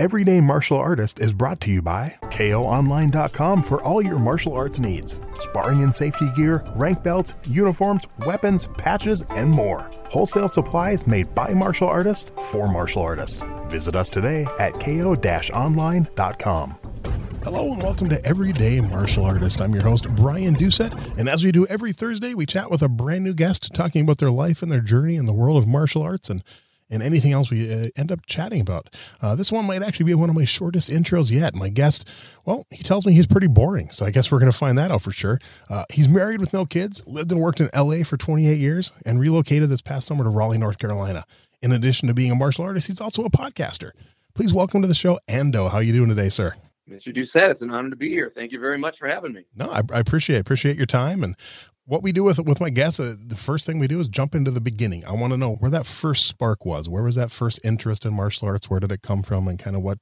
Everyday Martial Artist is brought to you by KOOnline.com for all your martial arts needs. Sparring and safety gear, rank belts, uniforms, weapons, patches, and more. Wholesale supplies made by martial artists for martial artists. Visit us today at ko-online.com. Hello and welcome to Everyday Martial Artist. I'm your host, Brian Doucette, and as we do every Thursday, we chat with a brand new guest talking about their life and their journey in the world of martial arts and and anything else we uh, end up chatting about. Uh, this one might actually be one of my shortest intros yet. My guest, well, he tells me he's pretty boring, so I guess we're going to find that out for sure. Uh, he's married with no kids, lived and worked in LA for 28 years, and relocated this past summer to Raleigh, North Carolina. In addition to being a martial artist, he's also a podcaster. Please welcome to the show, Ando. How you doing today, sir? Mr. Doucette, it's an honor to be here. Thank you very much for having me. No, I, I appreciate appreciate your time and what we do with with my guests. Uh, the first thing we do is jump into the beginning. I want to know where that first spark was. Where was that first interest in martial arts? Where did it come from, and kind of what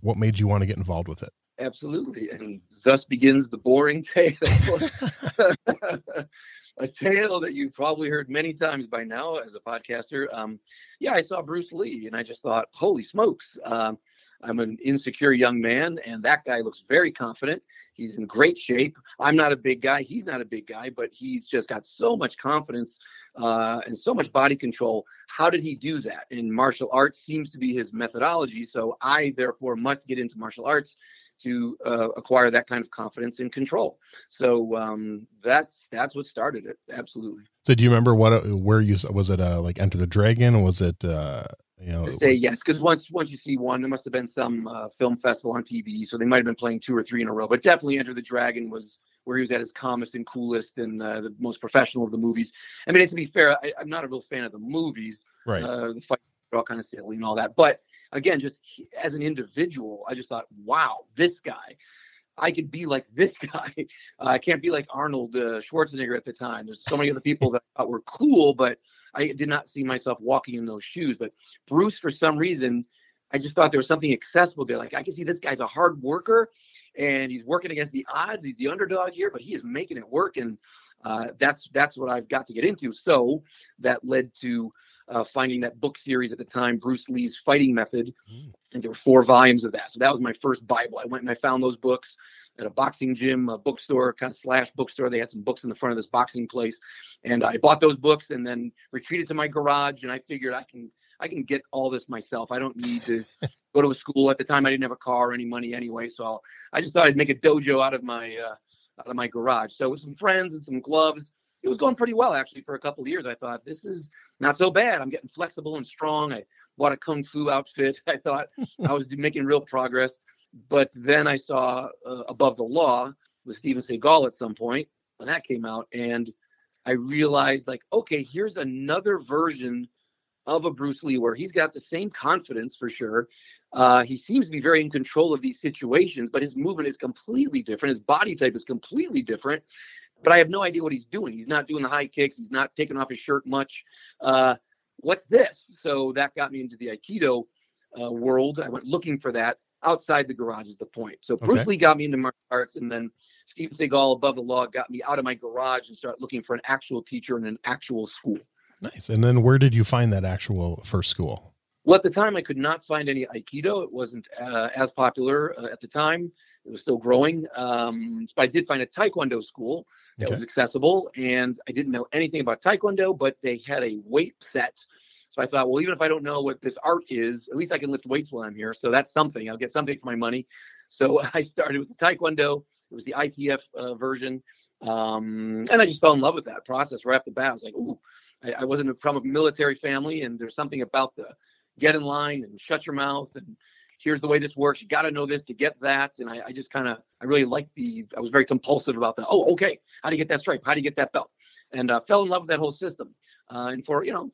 what made you want to get involved with it? Absolutely, and thus begins the boring tale. a tale that you've probably heard many times by now as a podcaster. Um, yeah, I saw Bruce Lee, and I just thought, holy smokes. Um, I'm an insecure young man, and that guy looks very confident. He's in great shape. I'm not a big guy. He's not a big guy, but he's just got so much confidence uh, and so much body control. How did he do that? And martial arts seems to be his methodology. So I, therefore, must get into martial arts to uh, acquire that kind of confidence and control. So um, that's that's what started it. Absolutely. So do you remember what where you was it uh, like Enter the Dragon? Was it uh, you know, say yes, because once once you see one, there must have been some uh, film festival on TV, so they might have been playing two or three in a row. But definitely, Enter the Dragon was where he was at his calmest and coolest and uh, the most professional of the movies. I mean, to be fair, I, am not a real fan of the movies. Right. Uh, the fight all kind of silly and all that. But again, just as an individual, I just thought, wow, this guy. I could be like this guy. Uh, I can't be like Arnold uh, Schwarzenegger at the time. There's so many other people that I thought were cool, but I did not see myself walking in those shoes. But Bruce, for some reason, I just thought there was something accessible there. Like I can see this guy's a hard worker, and he's working against the odds. He's the underdog here, but he is making it work, and uh, that's that's what I've got to get into. So that led to uh, finding that book series at the time, Bruce Lee's Fighting Method. Mm. And there were four volumes of that. So that was my first Bible. I went and I found those books at a boxing gym, a bookstore, kind of slash bookstore. They had some books in the front of this boxing place, and I bought those books and then retreated to my garage. And I figured I can I can get all this myself. I don't need to go to a school. At the time, I didn't have a car or any money anyway, so I'll, i just thought I'd make a dojo out of my uh, out of my garage. So with some friends and some gloves, it was going pretty well actually for a couple of years. I thought this is not so bad. I'm getting flexible and strong. I bought a kung fu outfit. I thought I was making real progress. But then I saw uh, Above the Law with Steven Seagal at some point when that came out, and I realized like, okay, here's another version of a Bruce Lee where he's got the same confidence for sure. Uh, he seems to be very in control of these situations, but his movement is completely different. His body type is completely different. But I have no idea what he's doing. He's not doing the high kicks. He's not taking off his shirt much. Uh, what's this? So that got me into the Aikido uh, world. I went looking for that outside the garage is the point. So Bruce okay. Lee got me into martial arts, and then Steve Seagal above the law got me out of my garage and start looking for an actual teacher in an actual school. Nice. And then where did you find that actual first school? Well, at the time, I could not find any Aikido. It wasn't uh, as popular uh, at the time. It was still growing. Um, but I did find a Taekwondo school that okay. was accessible, and I didn't know anything about Taekwondo, but they had a weight set so I thought, well, even if I don't know what this art is, at least I can lift weights while I'm here. So that's something. I'll get something for my money. So I started with the Taekwondo. It was the ITF uh, version. Um, and I just fell in love with that process right off the bat. I was like, ooh, I, I wasn't from a military family. And there's something about the get in line and shut your mouth and here's the way this works. You got to know this to get that. And I, I just kind of, I really liked the, I was very compulsive about that. Oh, okay. How do you get that stripe? How do you get that belt? And uh, fell in love with that whole system. Uh, and for, you know,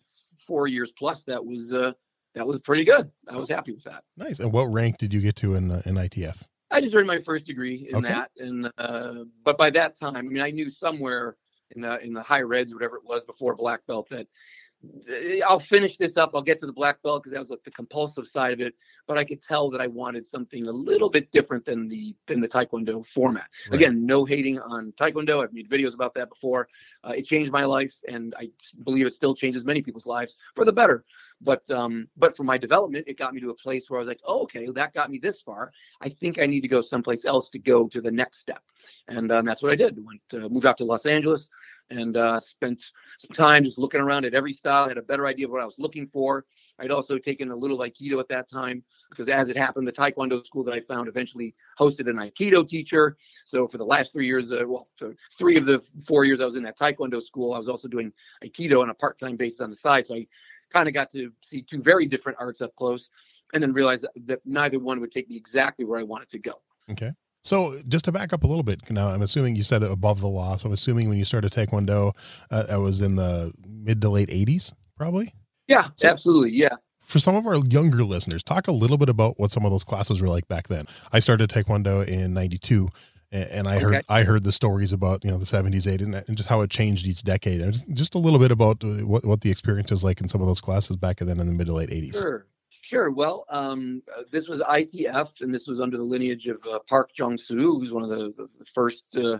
four years plus, that was uh, that was pretty good. I was happy with that. Nice. And what rank did you get to in in ITF? I just earned my first degree in Okay. that, and uh, but by that time, I mean, I knew somewhere in the in the high reds, whatever it was before black belt, that I'll finish this up. I'll get to the black belt because that was like the compulsive side of it. But I could tell that I wanted something a little bit different than the than the taekwondo format. Right. Again, no hating on taekwondo. I've made videos about that before. Uh, it changed my life, and I believe it still changes many people's lives for the better. But um, but for my development, it got me to a place where I was like, oh, okay, that got me this far. I think I need to go someplace else to go to the next step, and um, that's what I did. Went uh, moved out to Los Angeles and uh, spent some time just looking around at every style. Had a better idea of what I was looking for. I'd also taken a little Aikido at that time because, as it happened, the Taekwondo school that I found eventually hosted an Aikido teacher. So for the last three years, uh, well, three of the four years I was in that Taekwondo school, I was also doing Aikido on a part-time basis on the side. So I kind of got to see two very different arts up close, and then realized that, that neither one would take me exactly where I wanted to go. Okay. So just to back up a little bit, now I'm assuming you said above the law. So I'm assuming when you started Taekwondo, uh, that was in the mid to late 80s, probably. Yeah, So- absolutely. Yeah. For some of our younger listeners, talk a little bit about what some of those classes were like back then. I started Taekwondo in '92, and I heard Okay. I heard the stories about you know the 70s, 80s, and, and just how it changed each decade, and just, just a little bit about uh, what what the experience was like in some of those classes back then in the mid to late 80s. Sure. Sure. Well, um, uh, this was ITF, and this was under the lineage of uh, Park Jong Soo, who's one of the, the, first uh,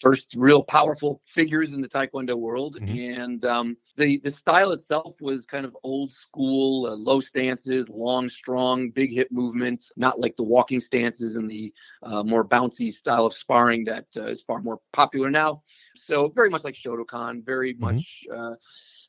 first real powerful figures in the Taekwondo world. Mhm. And um, the the style itself was kind of old school, uh, low stances, long, strong, big hip movements, not like the walking stances and the uh, more bouncy style of sparring that uh, is far more popular now. So very much like Shotokan, very Mhm. much uh,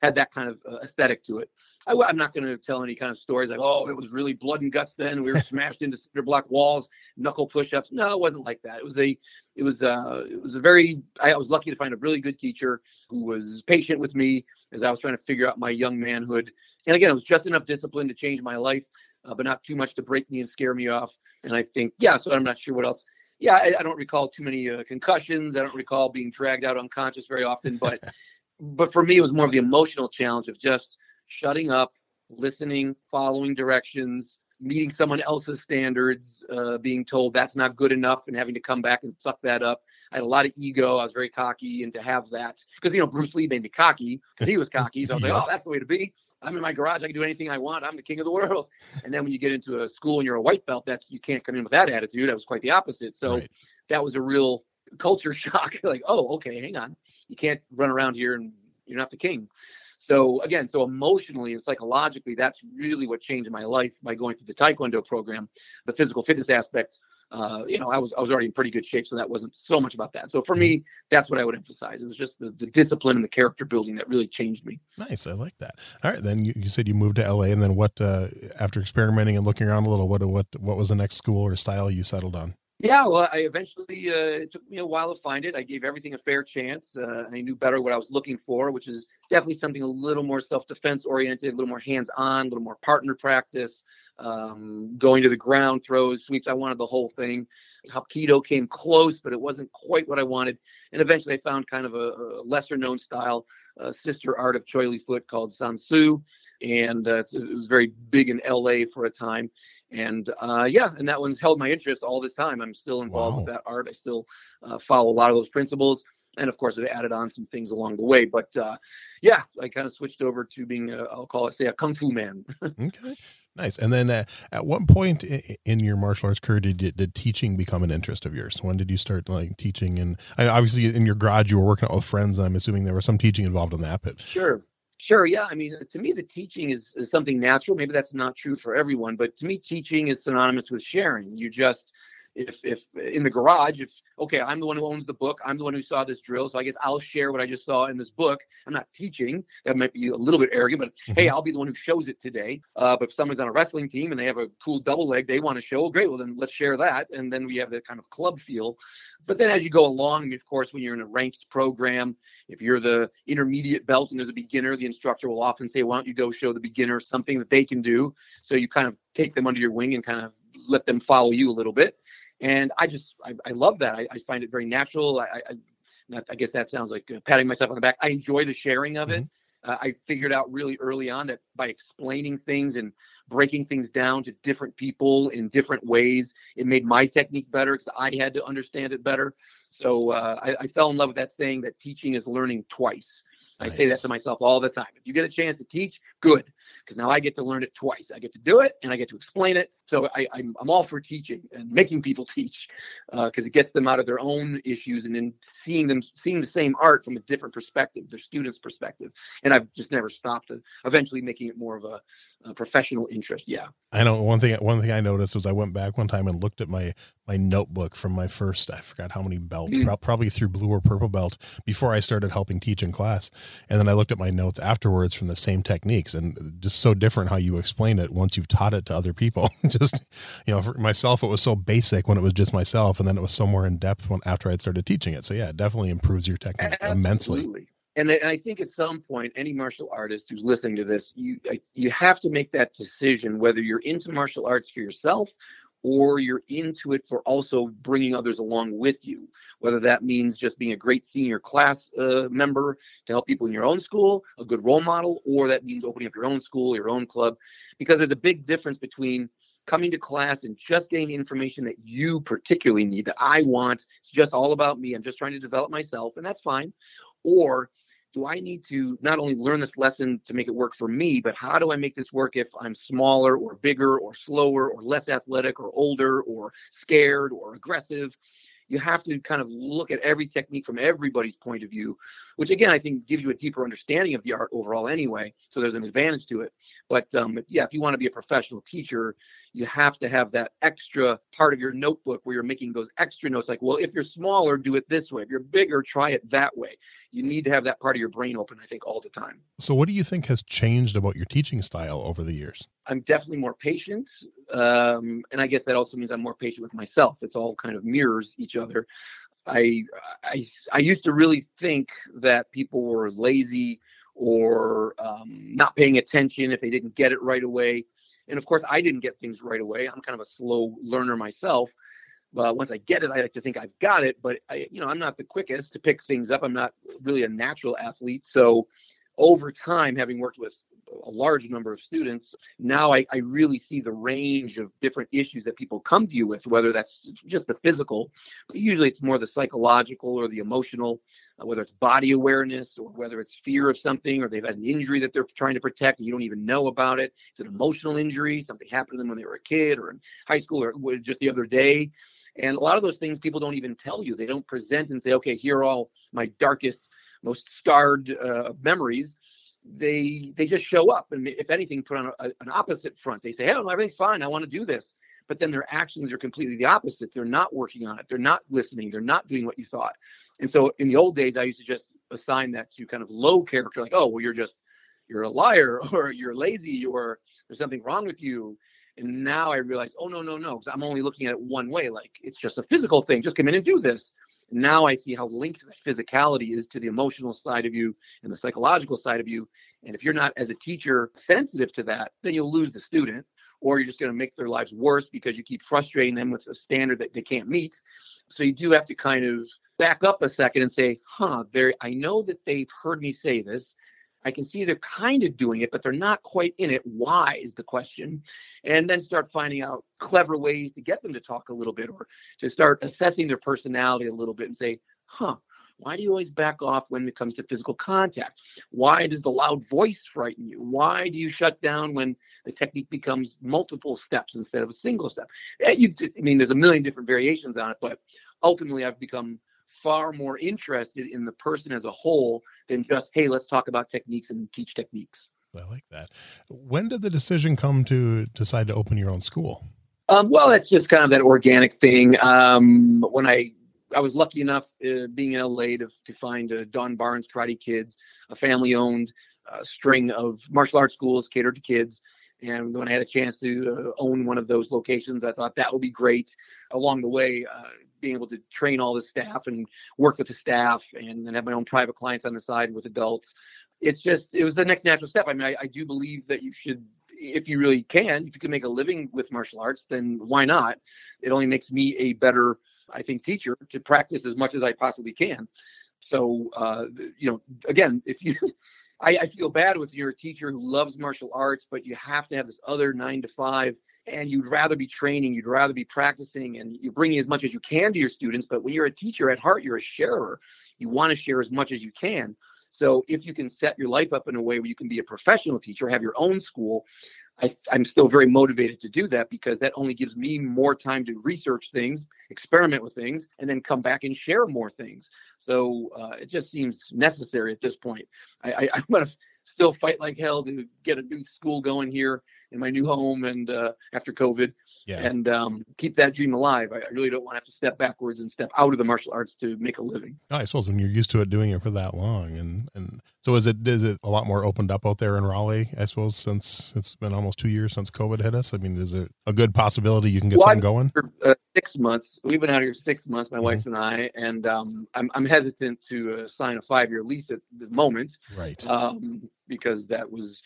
had that kind of uh, aesthetic to it. I, am not going to tell any kind of stories like, oh, it was really blood and guts then. We were smashed into cinder block walls, knuckle push-ups. No, it wasn't like that. It was a, it was, uh, it was a very. I, I was lucky to find a really good teacher who was patient with me as I was trying to figure out my young manhood. And again, it was just enough discipline to change my life, uh, but not too much to break me and scare me off. And I think, yeah. So I'm not sure what else. Yeah, I, I don't recall too many uh, concussions. I don't recall being dragged out unconscious very often, but but for me, it was more of the emotional challenge of just shutting up, listening, following directions, meeting someone else's standards, uh, being told that's not good enough, and having to come back and suck that up. I had a lot of ego. I was very cocky, and to have that, because you know Bruce Lee made me cocky because he was cocky. So I was like, oh, that's the way to be. I'm in my garage. I can do anything I want. I'm the king of the world. And then when you get into a school and you're a white belt, that's you can't come in with that attitude. I was quite the opposite. So Right. that was a real culture shock. like, oh, okay, hang on. You can't run around here and you're not the king. So again, so emotionally and psychologically, that's really what changed my life by going through the Taekwondo program. The physical fitness aspect, uh, you know, I was I was already in pretty good shape, so that wasn't so much about that. So for me, that's what I would emphasize. It was just the, the discipline and the character building that really changed me. Nice. I like that. All right. Then you, you said you moved to LA and then what, uh, after experimenting and looking around a little, what, what, what was the next school or style you settled on? Yeah, well, I eventually uh, it took me a while to find it. I gave everything a fair chance. Uh, I knew better what I was looking for, which is definitely something a little more self-defense oriented, a little more hands-on, a little more partner practice, um, going to the ground, throws, sweeps. I wanted the whole thing. Hapkido came close, but it wasn't quite what I wanted. And eventually, I found kind of a, a lesser-known style, a sister art of Choy Li Fut called San Soo, and uh, it was very big in LA for a time and uh, yeah, and that one's held my interest all this time. I'm still involved with that art. I still uh, follow a lot of those principles, and of course, I've added on some things along the way. But uh, yeah, I kind of switched over to being, a, I'll call it, say, a kung fu man. Okay. Nice. And then uh, at what point in your martial arts career did, did teaching become an interest of yours? When did you start like teaching? And I, obviously in your garage, you were working out with friends. And I'm assuming there was some teaching involved in that, but Sure. Sure. Yeah. I mean, to me, the teaching is, is something natural. Maybe that's not true for everyone, but to me, teaching is synonymous with sharing. You just, if, if in the garage, if, okay, I'm the one who owns the book, I'm the one who saw this drill. So I guess I'll share what I just saw in this book. I'm not teaching. That might be a little bit arrogant, but hey, I'll be the one who shows it today. Uh, but if someone's on a wrestling team and they have a cool double leg they want to show, great. Well, then let's share that. And then we have that kind of club feel. But then as you go along, of course, when you're in a ranked program, if you're the intermediate belt and there's a beginner, the instructor will often say, why don't you go show the beginner something that they can do? So you kind of take them under your wing and kind of let them follow you a little bit. And I just, I, I love that. I, I find it very natural. I, I, I guess that sounds like uh, patting myself on the back. I enjoy the sharing of it. Uh, I figured out really early on that by explaining things and breaking things down to different people in different ways, it made my technique better because I had to understand it better. So uh, I, I, fell in love with that saying that teaching is learning twice. Nice. I say that to myself all the time. If you get a chance to teach, good because now I get to learn it twice. I get to do it and I get to explain it. So I, am I'm, I'm all for teaching and making people teach because uh, it gets them out of their own issues and then seeing them seeing the same art from a different perspective, their students' perspective. And I've just never stopped. To, eventually, making it more of a, a professional interest. Yeah. I know one thing. One thing I noticed was I went back one time and looked at my my notebook from my first. I forgot how many belts, mm. probably through blue or purple belt before I started helping teach in class. And then I looked at my notes afterwards from the same techniques and just so different how you explain it once you've taught it to other people. just you know, for myself, it was so basic when it was just myself, and then it was somewhere in depth when after I'd started teaching it. So yeah, it definitely improves your technique Absolutely. immensely and I think at some point, any martial artist who's listening to this, you you have to make that decision whether you're into martial arts for yourself or you're into it for also bringing others along with you. Whether that means just being a great senior class uh, member to help people in your own school, a good role model, or that means opening up your own school, your own club, because there's a big difference between coming to class and just getting the information that you particularly need that I want. It's just all about me. I'm just trying to develop myself, and that's fine. Or do I need to not only learn this lesson to make it work for me, but how do I make this work if I'm smaller or bigger or slower or less athletic or older or scared or aggressive? You have to kind of look at every technique from everybody's point of view, which again, I think gives you a deeper understanding of the art overall anyway. So there's an advantage to it. But um, yeah, if you want to be a professional teacher, you have to have that extra part of your notebook where you're making those extra notes like well if you're smaller do it this way. If you're bigger try it that way. You need to have that part of your brain open i think all the time. So what do you think has changed about your teaching style over the years? I'm definitely more patient um, and i guess that also means i'm more patient with myself. It's all kind of mirrors each other I, I i used to really think that people were lazy or um, not paying attention if they didn't get it right away and of course, I didn't get things right away. I'm kind of a slow learner myself. But once I get it, I like to think I've got it. But I, you know, I'm not the quickest to pick things up. I'm not really a natural athlete. So over time, having worked with a large number of students. Now I, I really see the range of different issues that people come to you with, whether that's just the physical, but usually it's more the psychological or the emotional, uh, whether it's body awareness or whether it's fear of something or they've had an injury that they're trying to protect and you don't even know about it. It's an emotional injury, something happened to them when they were a kid or in high school or just the other day. And a lot of those things people don't even tell you. They don't present and say, okay, here are all my darkest, most scarred uh, memories they they just show up and if anything put on a, an opposite front. They say hey everything's fine. I want to do this. But then their actions are completely the opposite. They're not working on it. They're not listening. They're not doing what you thought. And so in the old days i used to just assign that to kind of low character like oh well you're just you're a liar or you're lazy or there's something wrong with you. And now i realize oh no no no because i'm only looking at it one way. Like it's just a physical thing. Just come in and do this now I see how linked the physicality is to the emotional side of you and the psychological side of you. And if you're not, as a teacher, sensitive to that, then you'll lose the student, or you're just going to make their lives worse because you keep frustrating them with a standard that they can't meet. So you do have to kind of back up a second and say, huh, there, I know that they've heard me say this. I can see they're kind of doing it, but they're not quite in it. Why is the question? And then start finding out clever ways to get them to talk a little bit or to start assessing their personality a little bit and say, huh, why do you always back off when it comes to physical contact? Why does the loud voice frighten you? Why do you shut down when the technique becomes multiple steps instead of a single step? Eh, you, I mean, there's a million different variations on it, but ultimately I've become far more interested in the person as a whole than just, hey, let's talk about techniques and teach techniques. I like that. When did the decision come to decide to open your own school? Um, well, it's just kind of that organic thing. Um, when I I was lucky enough uh, being in LA to, to find uh, Don Barnes Karate Kids, a family owned uh, string of martial arts schools catered to kids. And when I had a chance to uh, own one of those locations, I thought that would be great. Along the way, uh, being able to train all the staff and work with the staff and then have my own private clients on the side with adults. It's just, it was the next natural step. I mean, I, I do believe that you should, if you really can, if you can make a living with martial arts, then why not? It only makes me a better, I think, teacher to practice as much as I possibly can. So, uh, you know, again, if you, I, I feel bad with you're a teacher who loves martial arts, but you have to have this other nine to five and you'd rather be training, you'd rather be practicing, and you're bringing as much as you can to your students. But when you're a teacher at heart, you're a sharer. You want to share as much as you can. So if you can set your life up in a way where you can be a professional teacher, have your own school, I, am still very motivated to do that because that only gives me more time to research things, experiment with things, and then come back and share more things. So uh, it just seems necessary at this point. I, I, I'm going to still fight like hell to get a new school going here in my new home and uh, after COVID, yeah. and um, keep that dream alive. I, I, really don't want to have to step backwards and step out of the martial arts to make a living. I suppose when you're used to it doing it for that long, and and so is it is it a lot more opened up out there in Raleigh? I suppose since it's been almost two years since COVID hit us. I mean, is it a good possibility you can get well, something going? For, uh, six months. We've been out here six months, my mm-hmm. wife and I, and um, I'm I'm hesitant to uh, sign a five year lease at the moment, right? Um, because that was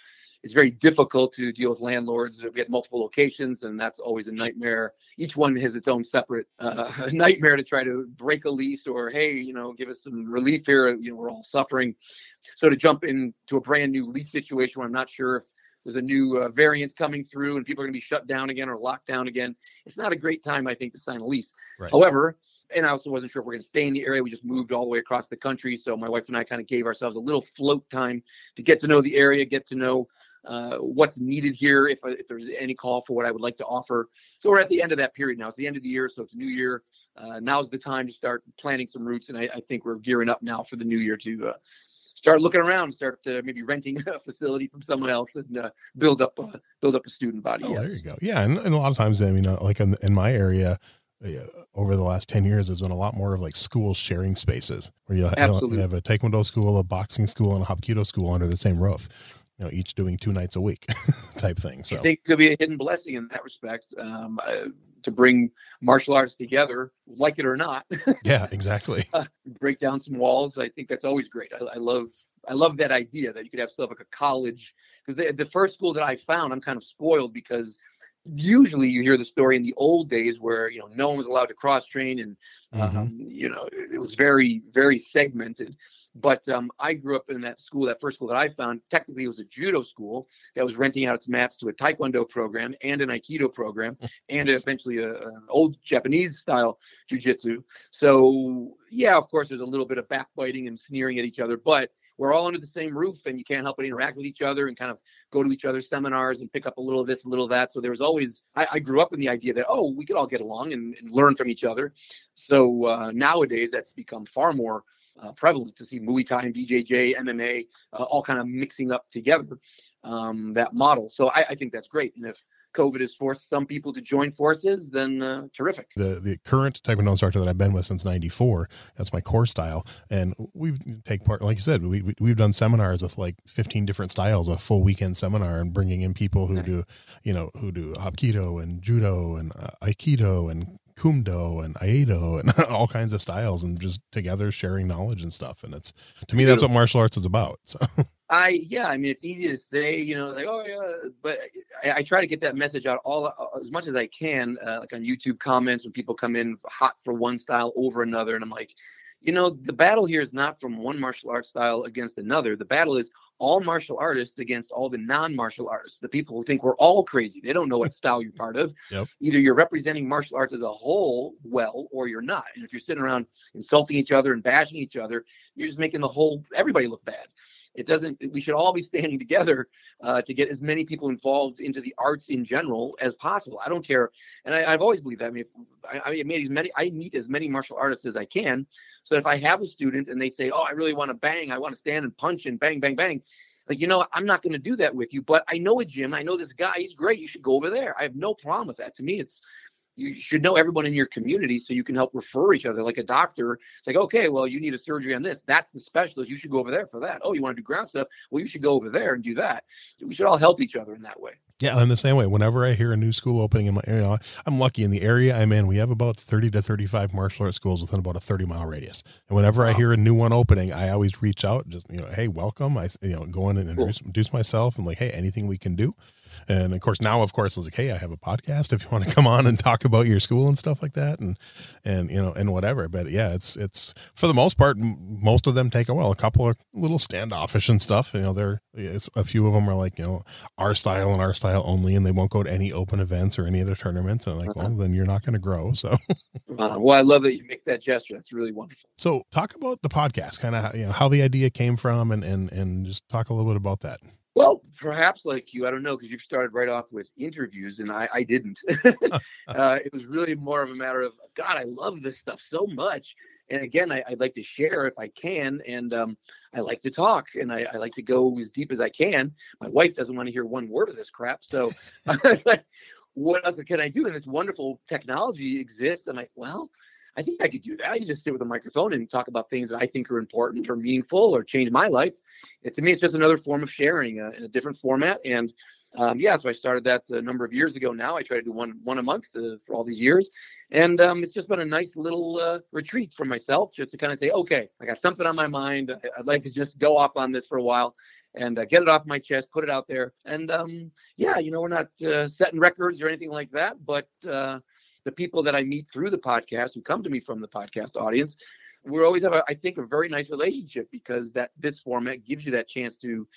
it's very difficult to deal with landlords. We have multiple locations, and that's always a nightmare. Each one has its own separate uh, nightmare to try to break a lease or, hey, you know, give us some relief here. You know, we're all suffering. So to jump into a brand new lease situation where I'm not sure if there's a new uh, variant coming through and people are going to be shut down again or locked down again, it's not a great time, I think, to sign a lease. Right. However, and I also wasn't sure if we're going to stay in the area. We just moved all the way across the country. So my wife and I kind of gave ourselves a little float time to get to know the area, get to know uh, what's needed here, if, if there's any call for what I would like to offer. So we're at the end of that period now. It's the end of the year, so it's a new year. Uh, now's the time to start planting some roots, and I, I think we're gearing up now for the new year to uh, start looking around, start uh, maybe renting a facility from someone else, and uh, build up uh, build up a student body. Oh, yes. there you go. Yeah, and, and, a lot of times, I mean, uh, like in, in my area. Uh, over the last 10 years there's been a lot more of like school sharing spaces where you, you have a taekwondo school a boxing school and a hapkido school under the same roof you know each doing two nights a week type thing so. i think it could be a hidden blessing in that respect um, uh, to bring martial arts together like it or not? Yeah exactly. Uh, break down some walls i think that's always great. I, I, love i love that idea that you could have stuff like a college because the, the first school that i found i'm kind of spoiled because usually you hear the story in the old days where you know no one was allowed to cross train and mm-hmm. um, you know it was very very segmented but um, I grew up in that school, that first school that I found. Technically, it was a judo school that was renting out its mats to a taekwondo program and an aikido program, and eventually a, an old Japanese style jujitsu. So, yeah, of course, there's a little bit of backbiting and sneering at each other, but we're all under the same roof, and you can't help but interact with each other and kind of go to each other's seminars and pick up a little of this, a little of that. So there was always, I, I grew up in the idea that oh, we could all get along and, and learn from each other. So uh, nowadays, that's become far more uh, prevalent to see Muay Thai and BJJ, MMA, uh, all kind of mixing up together um, that model. So I, I, think that's great. And if COVID has forced some people to join forces, then uh, terrific. The the current Taekwondo instructor that I've been with since '94, that's my core style, and we've take part. Like you said, we, we have done seminars with like 15 different styles, a full weekend seminar, and bringing in people who do, you know, who do Hapkido and Judo and uh, Aikido and kumdo and iaido and all kinds of styles and just together sharing knowledge and stuff and it's to me that's what martial arts is about so i yeah i mean it's easy to say you know like oh yeah but i, I try to get that message out all as much as i can uh, like on youtube comments when people come in hot for one style over another and i'm like you know the battle here is not from one martial art style against another the battle is all martial artists against all the non-martial artists. The people who think we're all crazy. They don't know what style you're part of. Yep. Either you're representing martial arts as a whole well, or you're not. And if you're sitting around insulting each other and bashing each other, you're just making the whole everybody look bad. It doesn't. We should all be standing together uh, to get as many people involved into the arts in general as possible. I don't care, and I, have always believed that. I mean, if, I, I meet as many. I meet as many martial artists as I can. So if I have a student and they say, "Oh, I really want to bang. I want to stand and punch and bang, bang, bang," like you know, I'm not going to do that with you. But I know a gym. I know this guy. He's great. You should go over there. I have no problem with that. To me, it's you should know everyone in your community so you can help refer each other. Like a doctor, it's like, okay, well, you need a surgery on this. That's the specialist. You should go over there for that. Oh, you want to do ground stuff? Well, you should go over there and do that. We should all help each other in that way. Yeah, in the same way. Whenever I hear a new school opening in my area, I'm lucky in the area I'm in. We have about 30 to 35 martial arts schools within about a 30 mile radius. And whenever wow. I hear a new one opening, I always reach out, just you know, hey, welcome. I you know go in and cool. introduce myself and like, hey, anything we can do and of course now of course I was like hey I have a podcast if you want to come on and talk about your school and stuff like that and and you know and whatever. But yeah it's it's for the most part most of them take a while. A couple are a little standoffish and stuff you know they're it's a few of them are like you know our style and our style only and they won't go to any open events or any other tournaments and I'm like uh-huh. well then you're not going to grow so. Uh, well I love that you make that gesture. That's really wonderful. So talk about the podcast kind of you know how the idea came from and and and just talk a little bit about that. Well, perhaps like you, I don't know, because you've started right off with interviews, and I, I didn't. uh, it was really more of a matter of God, I love this stuff so much, and again, I, would like to share if I can, and um, I like to talk, and I, I, like to go as deep as I can. My wife doesn't want to hear one word of this crap, so what else can I do? And this wonderful technology exists, and I well, I think I could do that. I can just sit with a microphone and talk about things that I think are important or meaningful or change my life. And to me, it's just another form of sharing uh, in a different format. And um, yeah, so I started that a number of years ago. Now I try to do one one a month uh, for all these years, and um, it's just been a nice little uh, retreat for myself, just to kind of say, okay, I got something on my mind. I'd like to just go off on this for a while and uh, get it off my chest, put it out there. And um, yeah, you know, we're not uh, setting records or anything like that, but uh, the people that I meet through the podcast who come to me from the podcast audience, we always have, a, I think, a very nice relationship because that this format gives you that chance to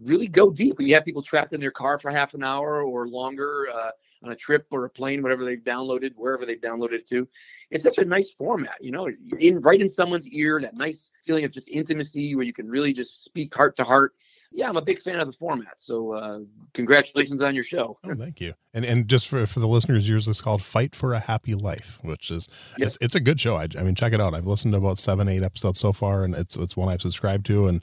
really go deep. When you have people trapped in their car for half an hour or longer uh, on a trip or a plane, whatever they've downloaded, wherever they've downloaded it to, it's such a nice format. You know, in right in someone's ear, that nice feeling of just intimacy where you can really just speak heart to heart yeah, I'm a big fan of the format. So uh, congratulations on your show. Oh, thank you. And and just for, for the listeners, yours is called Fight for a Happy Life, which is yes. it's, it's a good show. I, I mean, check it out. I've listened to about seven, eight episodes so far, and it's it's one I've subscribed to. And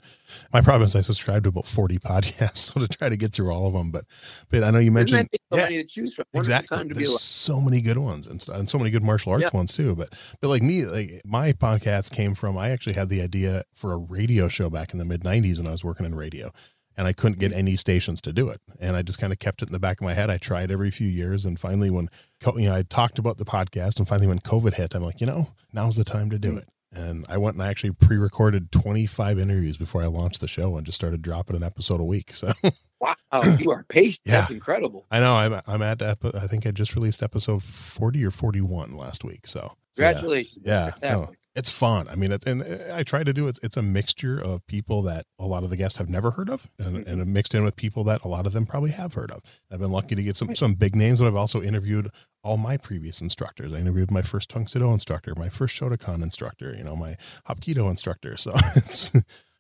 my problem is I subscribe to about 40 podcasts, so to try to get through all of them. But but I know you mentioned so yeah, many to choose from. exactly. There's so many good ones and, and so many good martial arts yeah. ones too. But but like me, like my podcast came from I actually had the idea for a radio show back in the mid 90s when I was working in radio and I couldn't get mm. any stations to do it. And I just kind of kept it in the back of my head. I tried every few years, and finally, when you know, I talked about the podcast, and finally, when COVID hit, I'm like, you know, now's the time to do mm. it. And I went and I actually pre-recorded 25 interviews before I launched the show, and just started dropping an episode a week. So, wow, you are patient. yeah. That's incredible. I know. I'm I'm at I think I just released episode 40 or 41 last week. So, congratulations. Yeah, yeah it's fun. I mean, it, and uh, I try to do it. It's a mixture of people that a lot of the guests have never heard of, and, mm-hmm. and mixed in with people that a lot of them probably have heard of. I've been lucky to get some some big names, but I've also interviewed all my previous instructors. I interviewed my first Tang Soo Do instructor, my first Shotokan instructor, you know, my Hapkido instructor. So it's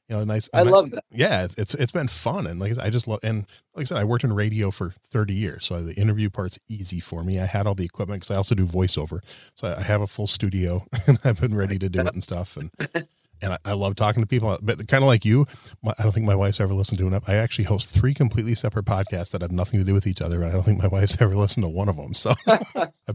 you know, nice. I, love that. Yeah, it's it's been fun, and like I, just love. And like I said, I worked in radio for thirty years, so the interview part's easy for me. I had all the equipment because I also do voiceover, so I have a full studio, and I've been ready to do it and stuff. And and I, I love talking to people, uh, but kind of like you, my, I don't think my wife's ever listened to enough. I actually host three completely separate podcasts that have nothing to do with each other, and I don't think my wife's ever listened to one of them. So I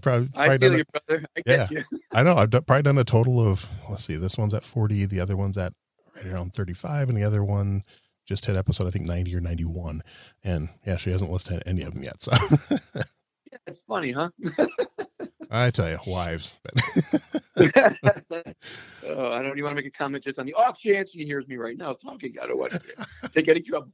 probably, probably I feel you, brother. I yeah, you. I know. I've probably done a total of let's see, this one's at forty, the other one's at right around 35 and the other one just hit episode I think 90 or 91 and yeah she hasn't listened to any of them yet so. Yeah, it's funny huh? I tell you wives oh, I don't even want to make a comment just on the off chance she hears me right now talking. I don't want to take any trouble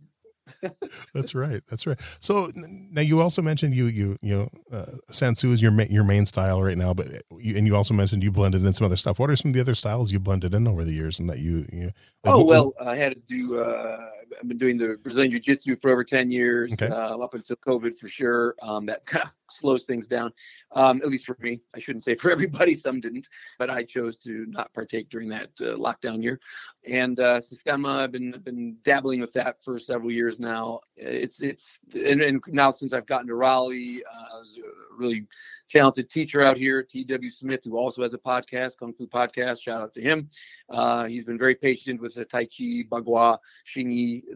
that's right. That's right. So now you also mentioned you you you know uh, San Soo is your ma- your main style right now, but you, and you also mentioned you blended in some other stuff. What are some of the other styles you blended in over the years, and that you you? Oh well, I had to do. Uh, I've been doing the Brazilian Jiu Jitsu for over ten years, okay. uh, up until COVID for sure. Um, that kind of slows things down, um, at least for me. I shouldn't say for everybody. Some didn't, but I chose to not partake during that uh, lockdown year. And uh, Systema, I've been been dabbling with that for several years now. It's it's and, and now since I've gotten to Raleigh, uh, I was a really talented teacher out here, T.W. Smith, who also has a podcast, Kung Fu Podcast. Shout out to him. Uh, he's been very patient with the Tai Chi, Bagua,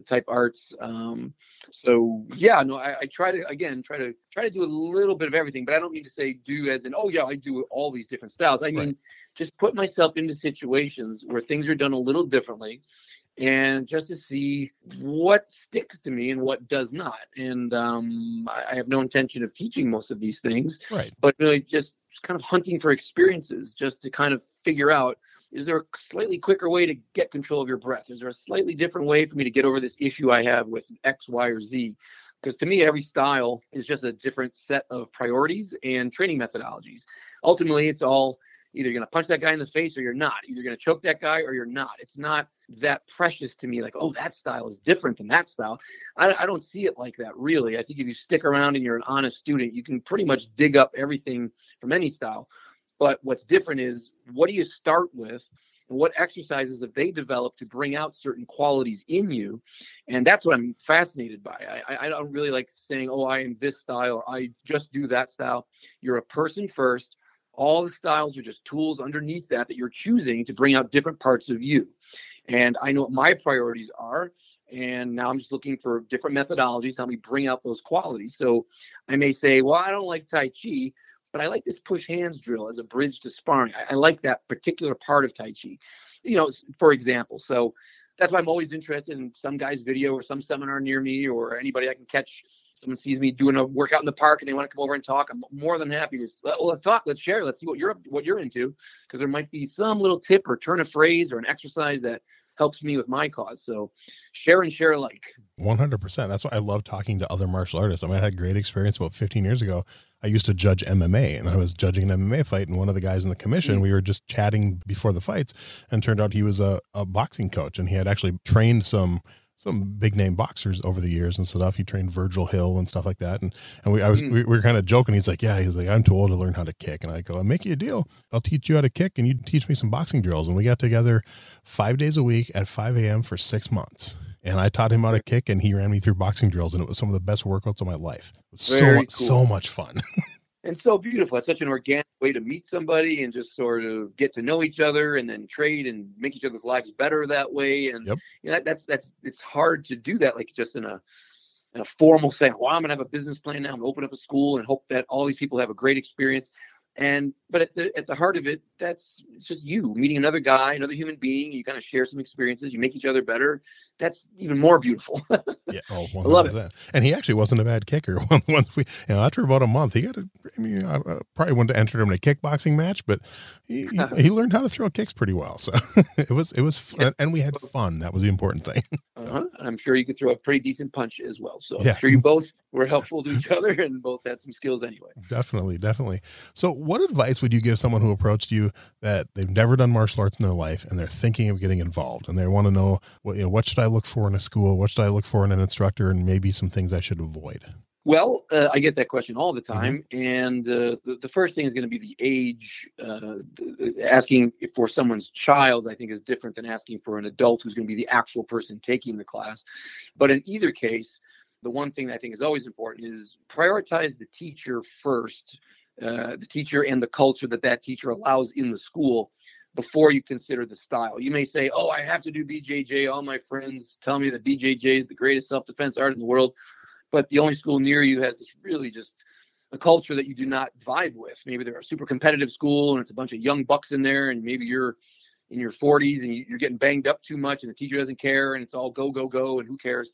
Type arts. Um, so yeah, no, I, I, try to again try to try to do a little bit of everything, but I don't mean to say do as in oh yeah I do all these different styles. I mean right. just put myself into situations where things are done a little differently and just to see what sticks to me and what does not. And um, I, have no intention of teaching most of these things, right? But really, just kind of hunting for experiences, just to kind of figure out: is there a slightly quicker way to get control of your breath? Is there a slightly different way for me to get over this issue I have with X, Y, or Z? Because to me, every style is just a different set of priorities and training methodologies. Ultimately, it's all either you're going to punch that guy in the face or you're not. Either you're going to choke that guy or you're not. It's not that precious to me, like, oh, that style is different than that style. I, I don't see it like that, really. I think if you stick around and you're an honest student, you can pretty much dig up everything from any style. But what's different is what do you start with? and what exercises have they developed to bring out certain qualities in you? And that's what i'm fascinated by. I, I don't really like saying oh i am this style or i just do that style. You're a person first. All the styles are just tools underneath that that you're choosing to bring out different parts of you. And i know what my priorities are and now i'm just looking for different methodologies to help me bring out those qualities. So i may say well i don't like tai chi but I like this push hands drill as a bridge to sparring. I, I like that particular part of Tai Chi, you know, for example. So that's why I'm always interested in some guy's video or some seminar near me or anybody I can catch. Someone sees me doing a workout in the park and they want to come over and talk. I'm more than happy to well, let's talk, let's share, let's see what you're what you're into because there might be some little tip or turn of phrase or an exercise that helps me with my cause. So share and share alike. 100%. That's why I love talking to other martial artists. I mean, I had a great experience about 15 years ago. I used to judge MMA and I was judging an MMA fight. And one of the guys in the commission, we were just chatting before the fights and turned out he was a, a boxing coach and he had actually trained some some big name boxers over the years and stuff. He trained Virgil Hill and stuff like that. And and we I was mm. we, we, were kind of joking. He's like, yeah, he's like, I'm too old to learn how to kick. And I go, I'll make you a deal. I'll teach you how to kick, and you teach me some boxing drills. And we got together five days a week at 5 a.m. for six months. And I taught him how to kick, and he ran me through boxing drills, and it was some of the best workouts of my life. so cool. so much fun. and so beautiful. It's such an organic way to meet somebody and just sort of get to know each other and then trade and make each other's lives better that way. And yep. you know, that, that's that's it's hard to do that like just in a in a formal saying, well, I'm gonna have a business plan now. I'm gonna open up a school and hope that all these people have a great experience and but at the at the heart of it that's it's just you meeting another guy another human being. You kind of share some experiences. You make each other better. That's even more beautiful. Yeah. Oh, I love it. And he actually wasn't a bad kicker. Once we you know after about a month he got a I mean I probably wouldn't have entered him in a kickboxing match but he, he, he learned how to throw kicks pretty well. So it was it was fun, and we had fun. That was the important thing. Uh-huh. I'm sure you could throw a pretty decent punch as well. So yeah. I'm sure you both were helpful to each other and both had some skills anyway. Definitely definitely. So what advice would you give someone who approached you that they've never done martial arts in their life and they're thinking of getting involved and they want to know what you know what should I look for in a school, what should I look for in an instructor, and maybe some things I should avoid? Well, uh, I get that question all the mm-hmm. time, mm-hmm. and uh, the, the, first thing is going to be the age. Uh, asking for someone's child, I think, is different than asking for an adult who's going to be the actual person taking the class. But in either case, the one thing I think is always important is prioritize the teacher first uh, the teacher and the culture that that teacher allows in the school before you consider the style. You may say, "Oh, I have to do BJJ. All my friends tell me that BJJ is the greatest self-defense art in the world," but the only school near you has this really just a culture that you do not vibe with. Maybe they're a super competitive school and it's a bunch of young bucks in there, and maybe you're in your 40s and you're getting banged up too much, and the teacher doesn't care, and it's all go go go, and who cares?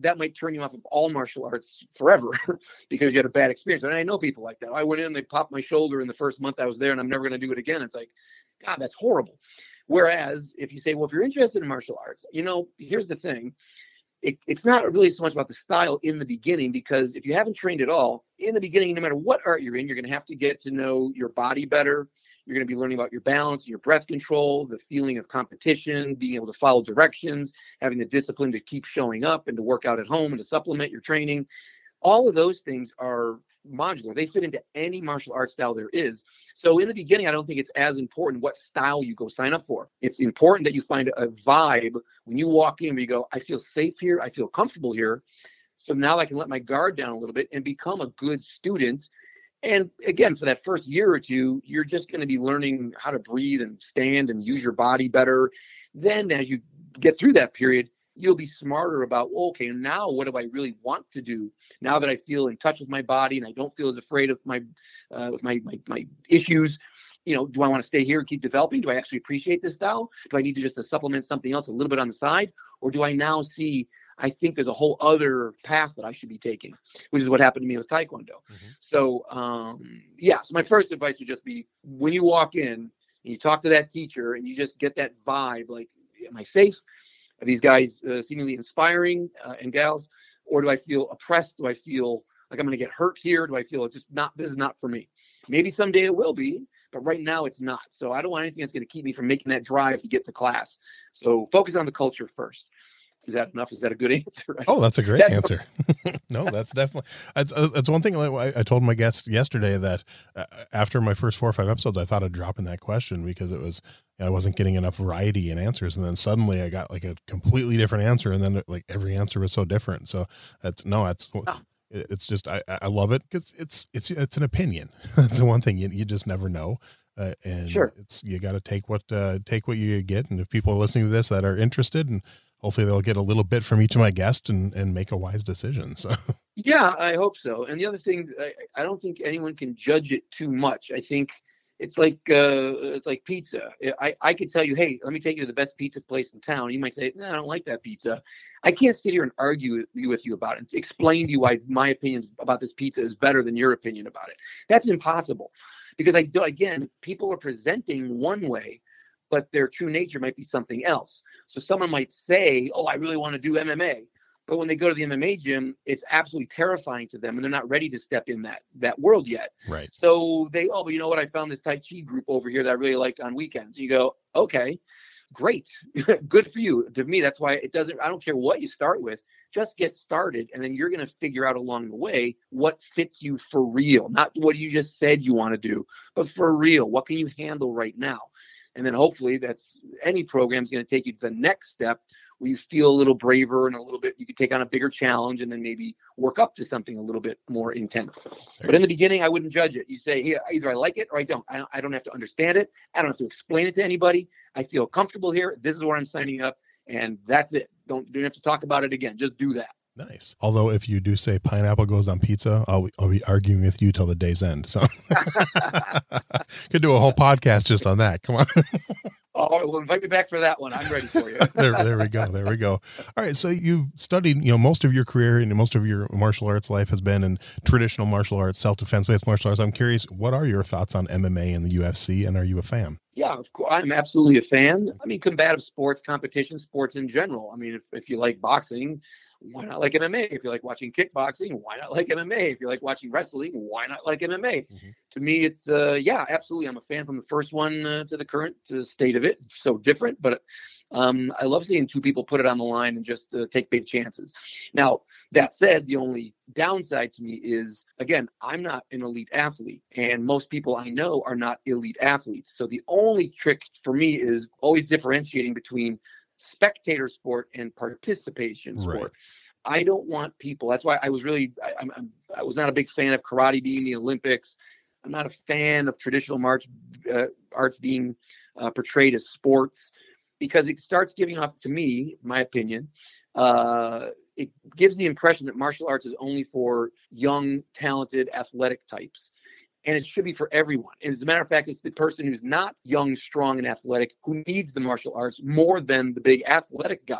That might turn you off of all martial arts forever because you had a bad experience. And I know people like that. I went in, they popped my shoulder in the first month I was there, and I'm never going to do it again. It's like, God, that's horrible. Whereas if you say, well, if you're interested in martial arts, you know, here's the thing. It, it's not really so much about the style in the beginning because if you haven't trained at all in the beginning, no matter what art you're in, you're going to have to get to know your body better. You're going to be learning about your balance, your breath control, the feeling of competition, being able to follow directions, having the discipline to keep showing up and to work out at home and to supplement your training. All of those things are modular. They fit into any martial art style there is. So in the beginning, I don't think it's as important what style you go sign up for. It's important that you find a vibe when you walk in where you go, I feel safe here, I feel comfortable here. So now I can let my guard down a little bit and become a good student and again, for that first year or two, you're just going to be learning how to breathe and stand and use your body better. Then, as you get through that period, you'll be smarter about okay now what do i really want to do? Now that i feel in touch with my body and i don't feel as afraid of my uh, with my, my my issues you know do i want to stay here and keep developing? Do i actually appreciate this style do i need to just to supplement something else a little bit on the side? Or do i now see I think there's a whole other path that I should be taking, which is what happened to me with Taekwondo. Mm-hmm. So, um, yeah, so my first advice would just be when you walk in and you talk to that teacher and you just get that vibe like, am I safe? Are these guys uh, seemingly inspiring uh, and gals? or do I feel oppressed? Do I feel like I'm going to get hurt here? Do I feel it's just not, this is not for me? Maybe someday it will be, but right now it's not. So I don't want anything that's going to keep me from making that drive to get to class. So focus on the culture first. Is that enough? Is that a good answer? Oh, that's a great that's answer. no, that's definitely that's, uh, that's one thing I, I told my guest yesterday that uh, after my first four or five episodes, I thought of dropping that question because it was I wasn't getting enough variety in answers, and then suddenly I got like a completely different answer, and then like every answer was so different. So that's no, that's oh. it's just I I love it because it's it's it's an opinion. that's the one thing you you just never know. Uh, and sure. it's you got to take what uh, take what you get, and if people are listening to this that are interested and hopefully they'll get a little bit from each of my guests and, and make a wise decision. So yeah, I hope so. And the other thing, I, I don't think anyone can judge it too much. I think it's like uh, it's like pizza. I, I could tell you, hey, let me take you to the best pizza place in town. You might say, no, I don't like that pizza. I can't sit here and argue with you about it, explain to you why my opinion about this pizza is better than your opinion about it. That's impossible, because I do again, people are presenting one way, but their true nature might be something else. So someone might say, "Oh, I really want to do MMA," but when they go to the MMA gym, it's absolutely terrifying to them, and they're not ready to step in that that world yet. Right. So they, oh, but you know what? I found this Tai Chi group over here that I really liked on weekends. You go, okay, great, good for you. To me, that's why it doesn't. I don't care what you start with. Just get started, and then you're going to figure out along the way what fits you for real, not what you just said you want to do, but for real. What can you handle right now? And then hopefully that's any program is going to take you to the next step where you feel a little braver and a little bit, you can take on a bigger challenge and then maybe work up to something a little bit more intense. But in the beginning, I wouldn't judge it. You say, hey, either I like it or I don't. I, I don't have to understand it. I don't have to explain it to anybody. I feel comfortable here. This is where I'm signing up. And that's it. Don't, don't have to talk about it again. Just do that. Nice. Although if you do say pineapple goes on pizza, I'll, I'll be arguing with you till the day's end. So could do a whole podcast just on that. Come on. oh, well, invite me back for that one. I'm ready for you. there, there we go. There we go. All right. So you've studied, you know, most of your career and most of your martial arts life has been in traditional martial arts, self-defense based martial arts. I'm curious, what are your thoughts on MMA and the UFC, and are you a fan? Yeah, of course. I'm absolutely a fan. I mean, combative sports, competition sports in general. I mean, if, if you like boxing, why not like MMA? If you like watching kickboxing, why not like MMA? If you like watching wrestling, why not like MMA? Mm-hmm. To me, it's uh, yeah, absolutely. I'm a fan from the first one uh, to the current uh, state of it. So different, but um, I love seeing two people put it on the line and just uh, take big chances. Now, that said, the only downside to me is, again, I'm not an elite athlete, and most people I know are not elite athletes. So the only trick for me is always differentiating between spectator sport and participation sport. Right. I don't want people. That's why I was really I, I'm, I was not a big fan of karate being the Olympics. I'm not a fan of traditional march uh, arts being uh, portrayed as sports because it starts giving off to me, my opinion. Uh, it gives the impression that martial arts is only for young, talented, athletic types and it should be for everyone. And As a matter of fact, it's the person who's not young, strong, and athletic who needs the martial arts more than the big athletic guy.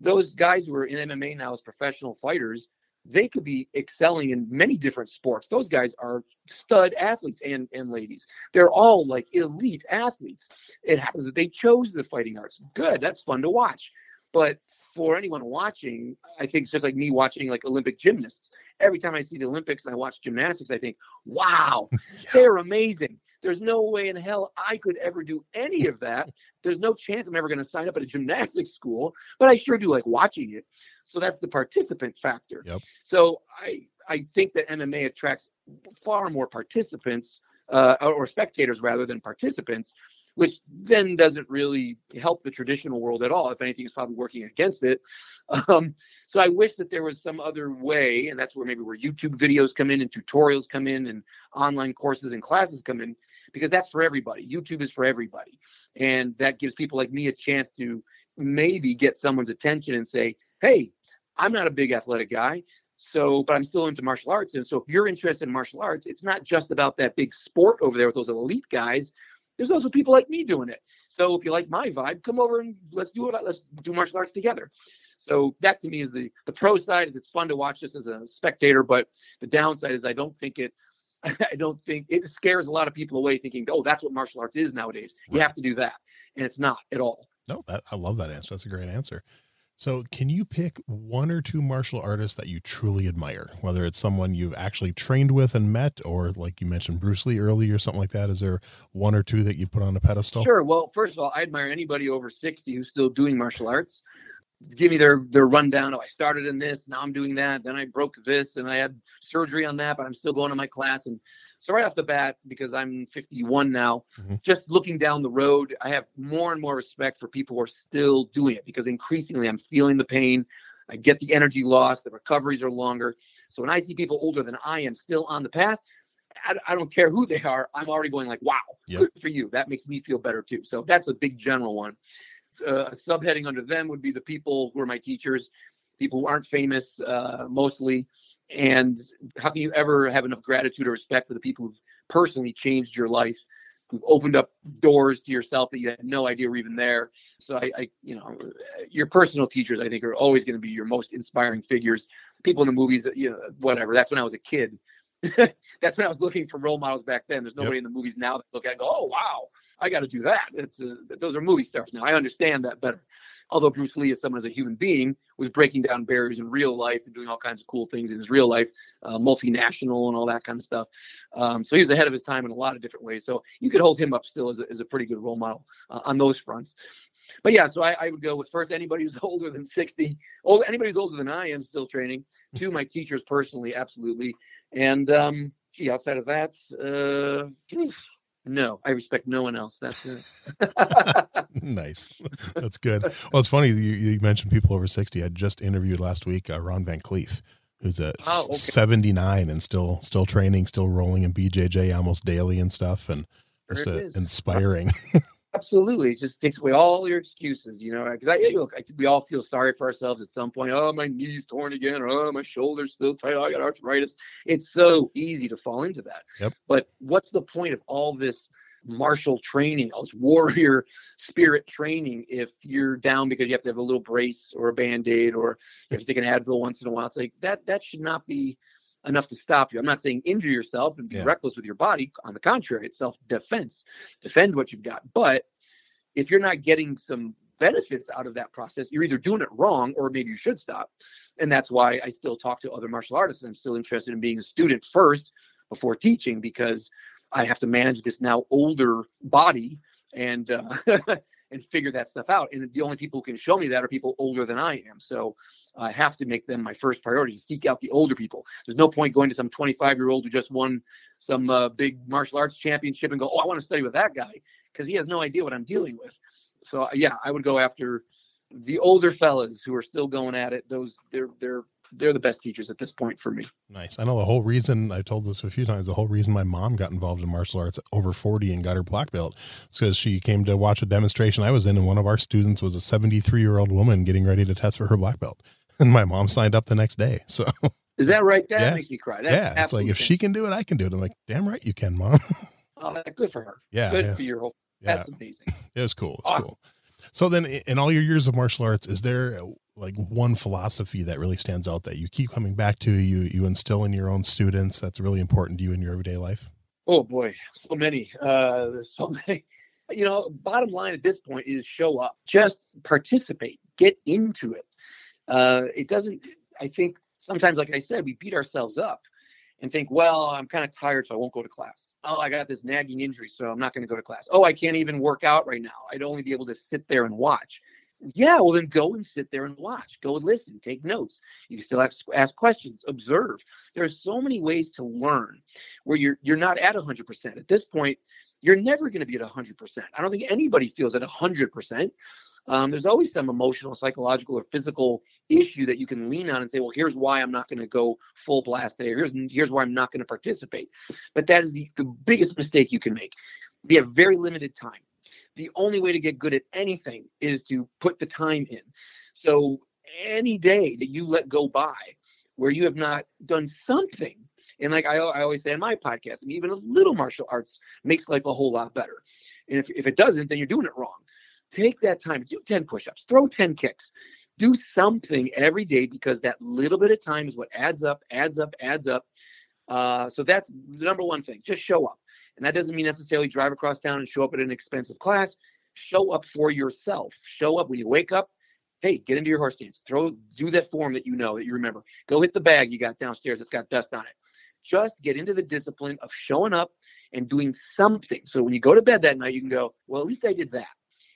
Those guys who are in MMA now as professional fighters, they could be excelling in many different sports. Those guys are stud athletes and, and ladies. They're all like elite athletes. It happens that they chose the fighting arts. Good, that's fun to watch. But for anyone watching, I think it's just like me watching like Olympic gymnasts. Every time I see the Olympics and I watch gymnastics, I think, wow, yeah. they're amazing. There's no way in hell I could ever do any of that. There's no chance I'm ever going to sign up at a gymnastics school, but I sure do like watching it. So that's the participant factor. Yep. So I I think that MMA attracts far more participants uh, or spectators rather than participants which then doesn't really help the traditional world at all. If anything, it's probably working against it. Um, so I wish that there was some other way, and that's where maybe where YouTube videos come in and tutorials come in and online courses and classes come in, because that's for everybody. YouTube is for everybody, and that gives people like me a chance to maybe get someone's attention and say, "Hey, I'm not a big athletic guy." So, but I'm still into martial arts. And so if you're interested in martial arts, it's not just about that big sport over there with those elite guys there's also people like me doing it. So if you like my vibe, come over and let's do it. Let's do martial arts together. So that to me is the the pro side is it's fun to watch this as a spectator, but the downside is I don't think it I don't think it scares a lot of people away thinking, oh, that's what martial arts is nowadays. You have to do that. And it's not at all. No, that, I love that answer. That's a great answer. So, can you pick one or two martial artists that you truly admire, whether it's someone you've actually trained with and met, or like you mentioned Bruce Lee earlier, or something like that? Is there one or two that you put on a pedestal? Sure. Well, first of all, I admire anybody over 60 who's still doing martial arts. Give me their their rundown. Oh, I started in this, now I'm doing that, then I broke this, and I had surgery on that, but I'm still going to my class. And so right off the bat, because I'm 51 now, mm-hmm. just looking down the road, I have more and more respect for people who are still doing it because increasingly I'm feeling the pain. I get the energy loss, the recoveries are longer. So when I see people older than I am still on the path, I, I don't care who they are. I'm already going like, wow, yep. good for you. That makes me feel better too. So that's a big general one. Uh, subheading under them would be the people who are my teachers, people who aren't famous uh, mostly, and how can you ever have enough gratitude or respect for the people who've personally changed your life who've opened up doors to yourself that you had no idea were even there? So i, I you know your personal teachers i think are always going to be your most inspiring figures. People in the movies you know whatever. That's when i was a kid. That's when i was looking for role models back then. There's nobody yep. in the movies now that look at and go oh wow. I got to do that. It's uh, those are movie stars now. I understand that better although Bruce Lee is someone as a human being was breaking down barriers in real life and doing all kinds of cool things in his real life, uh, multinational and all that kind of stuff. Um, so he was ahead of his time in a lot of different ways. So you could hold him up still as a, as a pretty good role model uh, on those fronts. But yeah, so I, I, would go with first anybody who's older than 60, old, anybody who's older than I am still training. Two, my teachers personally, absolutely. And um, gee, outside of that, uh, no, I respect no one else. That's it. nice. That's good. Well, it's funny you, you, mentioned people over sixty. I just interviewed last week uh, Ron Van Clief, who's a oh, okay. seventy nine and still still training, still rolling in BJJ almost daily and stuff, and just uh, inspiring. Absolutely, it just takes away all your excuses, you know. Because I look, I, we all feel sorry for ourselves at some point. Oh, my knee's torn again, or oh, my shoulder's still tight. Oh, I got arthritis. It's so easy to fall into that. Yep. But what's the point of all this martial training, all this warrior spirit training, if you're down because you have to have a little brace or a band aid, or you have to take an Advil once in a while? It's like that. That should not be enough to stop you. I'm not saying injure yourself and be yeah. reckless with your body. On the contrary, it's self defense. Defend what you've got. But if you're not getting some benefits out of that process, you're either doing it wrong or maybe you should stop. And that's why I still talk to other martial artists. I'm still interested in being a student first before teaching because I have to manage this now older body and uh, and figure that stuff out. And the only people who can show me that are people older than I am. So I have to make them my first priority to seek out the older people. There's no point going to some 25 year old who just won some uh, big martial arts championship and go, oh, I want to study with that guy because he has no idea what I'm dealing with. So yeah, I would go after the older fellas who are still going at it. Those they're they're they're the best teachers at this point for me. Nice. I know the whole reason I told this a few times. The whole reason my mom got involved in martial arts over forty and got her black belt is because she came to watch a demonstration I was in, and one of our students was a seventy-three year old woman getting ready to test for her black belt, and my mom signed up the next day. So. Is that right? That yeah. makes me cry. That's yeah, it's like if she can do it, I can do it. I'm like, damn right you can, mom. oh, good for her. Yeah, good yeah. for your whole. That's amazing. It was cool. It's awesome. cool. So then, in all your years of martial arts, is there like one philosophy that really stands out that you keep coming back to you you instill in your own students that's really important to you in your everyday life? Oh boy. So many. Uh there's so many. You know bottom line at this point is show up. Just participate. Get into it. Uh it doesn't i think sometimes like i said we beat ourselves up and think well i'm kind of tired so i won't go to class. Oh i got this nagging injury so i'm not going to go to class. Oh i can't even work out right now. I'd only be able to sit there and watch yeah, well, then go and sit there and watch. Go and listen, take notes. You can still ask, ask questions, observe. There are so many ways to learn where you're you're not at 100%. At this point, you're never going to be at 100%. I don't think anybody feels at 100%. Um, there's always some emotional, psychological, or physical issue that you can lean on and say, well, here's why I'm not going to go full blast there. Here's here's why I'm not going to participate. But that is the, the biggest mistake you can make. We have very limited time the only way to get good at anything is to put the time in. So any day that you let go by where you have not done something, and like I, I always say in my podcast, even a little martial arts makes life a whole lot better. And if, if it doesn't, then you're doing it wrong. Take that time, do 10 push ups, throw 10 kicks, do something every day because that little bit of time is what adds up, adds up, adds up. Uh, so that's the number one thing. Just show up. And that doesn't mean necessarily drive across town and show up at an expensive class. Show up for yourself. Show up when you wake up. hey, get into your horse stance. Throw, do that form that you know that you remember. Go hit the bag you got downstairs that's got dust on it. Just get into the discipline of showing up and doing something. So when you go to bed that night, you can go, well, at least I did that.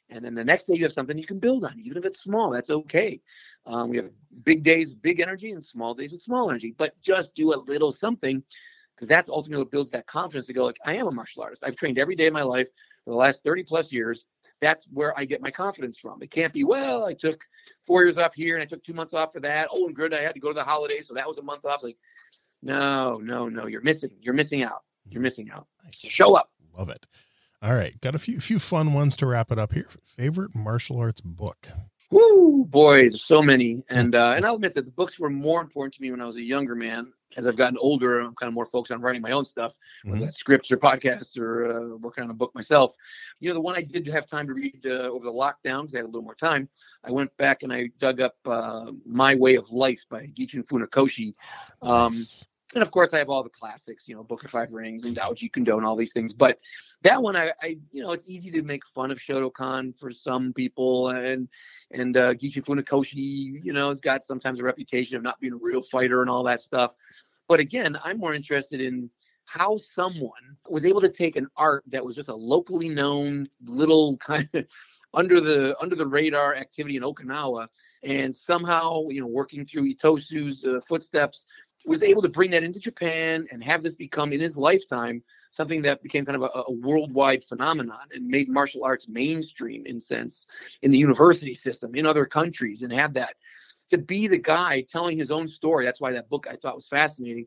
And then the next day you have something you can build on, even if it's small. That's okay. Um, we have big days, big energy, and small days with small energy. But just do a little something, because that's ultimately what builds that confidence to go like, I am a martial artist. I've trained every day of my life for the last 30 plus years. That's where I get my confidence from. It can't be, well, I took four years off here and I took two months off for that. Oh, and good, I had to go to the holidays, so that was a month off. Like, no, no, no, you're missing. You're missing out. You're missing out. Show up. Love it. All right, got a few few fun ones to wrap it up here. Favorite martial arts book? Woo, boy, there's so many, and uh, and I'll admit that the books were more important to me when I was a younger man. As I've gotten older, I'm kind of more focused on writing my own stuff, whether Mhm. that's scripts or podcasts or uh, working on a book myself. You know, the one I did have time to read uh, over the lockdowns, I had a little more time. I went back and I dug up uh, My Way of Life by Gichin Funakoshi. Um, Nice. And of course I have all the classics, you know, Book of Five Rings and Dao Jeet Kune Do and all these things. But that one, I, I, you know, it's easy to make fun of Shotokan for some people, and and uh, Gichin Funakoshi, you know, has got sometimes a reputation of not being a real fighter and all that stuff. But again, I'm more interested in how someone was able to take an art that was just a locally known little kind of under the under the radar activity in Okinawa, and somehow, you know, working through Itosu's uh, footsteps was able to bring that into Japan and have this become in his lifetime something that became kind of a, a worldwide phenomenon and made martial arts mainstream in sense in the university system in other countries and had that. To be the guy telling his own story that's why that book i thought was fascinating.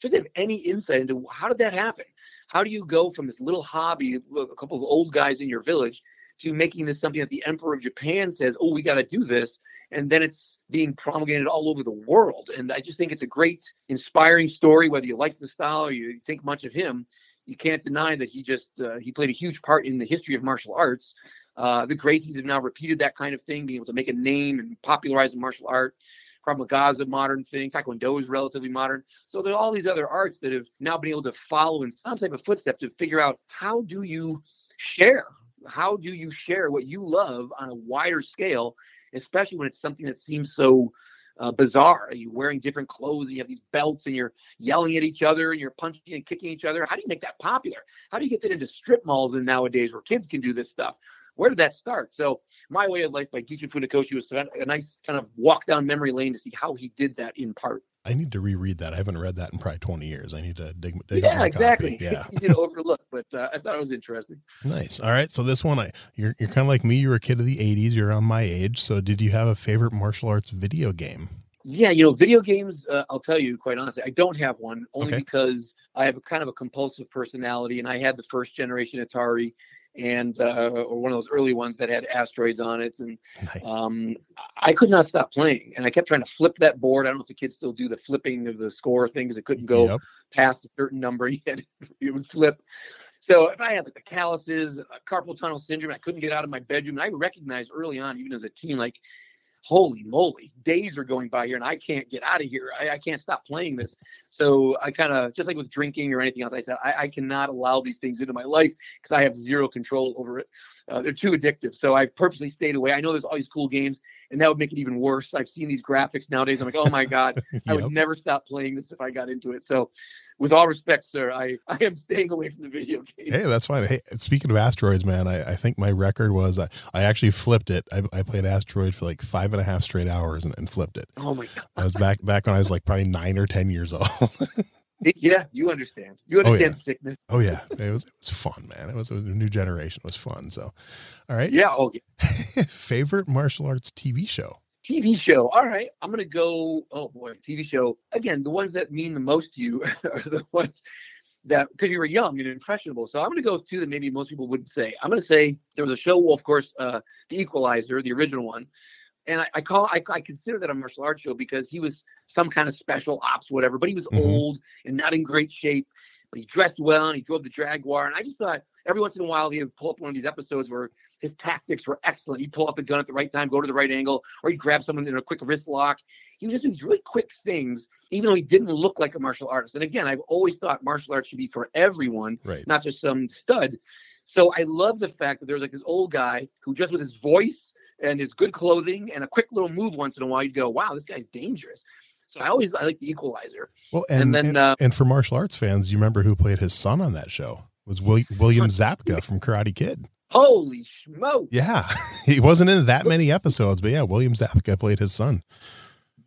Just have any insight into how did that happen? How do you go from this little hobby a couple of old guys in your village to making this something that the emperor of japan says oh we got to do this and then it's being promulgated all over the world. And I just think it's a great, inspiring story. Whether you like the style or you think much of him, you can't deny that he just uh, he played a huge part in the history of martial arts. Uh, the Gracies have now repeated that kind of thing, being able to make a name and popularize the martial art. Krav Maga modern thing. Taekwondo is relatively modern. So there are all these other arts that have now been able to follow in some type of footstep to figure out how do you share? How do you share what you love on a wider scale especially when it's something that seems so uh, bizarre. You're wearing different clothes and you have these belts and you're yelling at each other and you're punching and kicking each other. How do you make that popular? How do you get that into strip malls and nowadays where kids can do this stuff? Where did that start? So, My Way of Life by Gichin Funakoshi was a nice kind of walk down memory lane to see how he did that in part. I need to reread that. I haven't read that in probably 20 years. I need to dig, dig Yeah, exactly. copy. Yeah. Easy to overlook, but uh, I thought it was interesting. Nice. All right. So this one, I you're you're kind of like me. You're a kid of the '80s. You're on my age. So did you have a favorite martial arts video game? Yeah, you know, video games. Uh, I'll tell you quite honestly, I don't have one only Okay. because I have a kind of a compulsive personality, and I had the first generation Atari, and uh, or one of those early ones that had asteroids on it, and Nice. um, I could not stop playing, and I kept trying to flip that board. I don't know if the kids still do the flipping of the score things. it couldn't go Yep. past a certain number. You had it would flip. So if I had like the calluses, carpal tunnel syndrome, I couldn't get out of my bedroom. And I recognized early on, even as a teen, like, holy moly, days are going by here and I can't get out of here. I, I can't stop playing this. So I kind of, just like with drinking or anything else, I said, I, I cannot allow these things into my life because I have zero control over it. Uh, they're too addictive. So I purposely stayed away. I know there's all these cool games and that would make it even worse. I've seen these graphics nowadays. I'm like, oh my God, I would never stop playing this if I got into it. So, with all respect, sir, I, I am staying away from the video games. Hey, that's fine. Hey, speaking of asteroids, man, I, I think my record was I, I actually flipped it. I, I played asteroid for like five and a half straight hours and, and flipped it. Oh my God. I was back back when I was like probably nine or ten years old. Yeah, you understand. You Oh, understand yeah. sickness. oh yeah, it was it was fun, man. It was a new generation. It was fun. So, all right, Yeah. Oh, yeah. favorite martial arts TV show. TV show. All right. I'm going to go. Oh, boy. TV show. Again, the ones that mean the most to you are the ones that, because you were young and impressionable. So I'm going to go with two that maybe most people wouldn't say. I'm going to say there was a show, well, of course, uh, The Equalizer, the original one. And I, I call, I, I consider that a martial arts show because he was some kind of special ops, whatever, but he was Mhm. old and not in great shape. But he dressed well and he drove the Jaguar. And I just thought every once in a while he would pull up one of these episodes where his tactics were excellent. He'd pull up the gun at the right time, go to the right angle, or he'd grab someone in a quick wrist lock. He would just do these really quick things, even though he didn't look like a martial artist. And again, I've always thought martial arts should be for everyone, Right. not just some stud. So I love the fact that there was like this old guy who just with his voice and his good clothing and a quick little move once in a while, you'd go, "Wow, this guy's dangerous." So I always I like the Equalizer. Well, and And then, and, uh, and for martial arts fans, you remember who played his son on that show? It was Will, William Zabka from Karate Kid. Holy smoke! Yeah, he wasn't in that many episodes, but yeah, William Zabka played his son.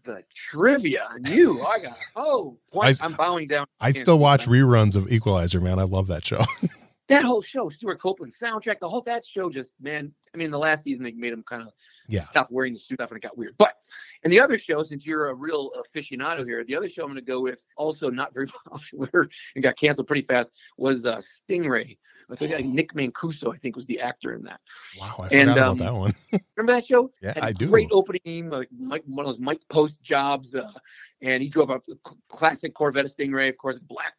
The trivia you, I got oh, I- I'm bowing down. I still watch reruns of Equalizer, man. I love that show. that whole show, Stewart Copeland soundtrack, the whole that show just man. I mean, the last season they made him kind of Yeah. stop wearing the suit up and it got weird. But and the other show, since you're a real aficionado here, the other show I'm going to go with, also not very popular and got canceled pretty fast, was uh, Stingray. I think like Nick Mancuso, I think, was the actor in that. Wow, I And, forgot um, about that one. Remember that show? Yeah, I do. Great opening like Mike, one of those Mike Post jobs, uh, and he drove a classic Corvette Stingray, of course, black.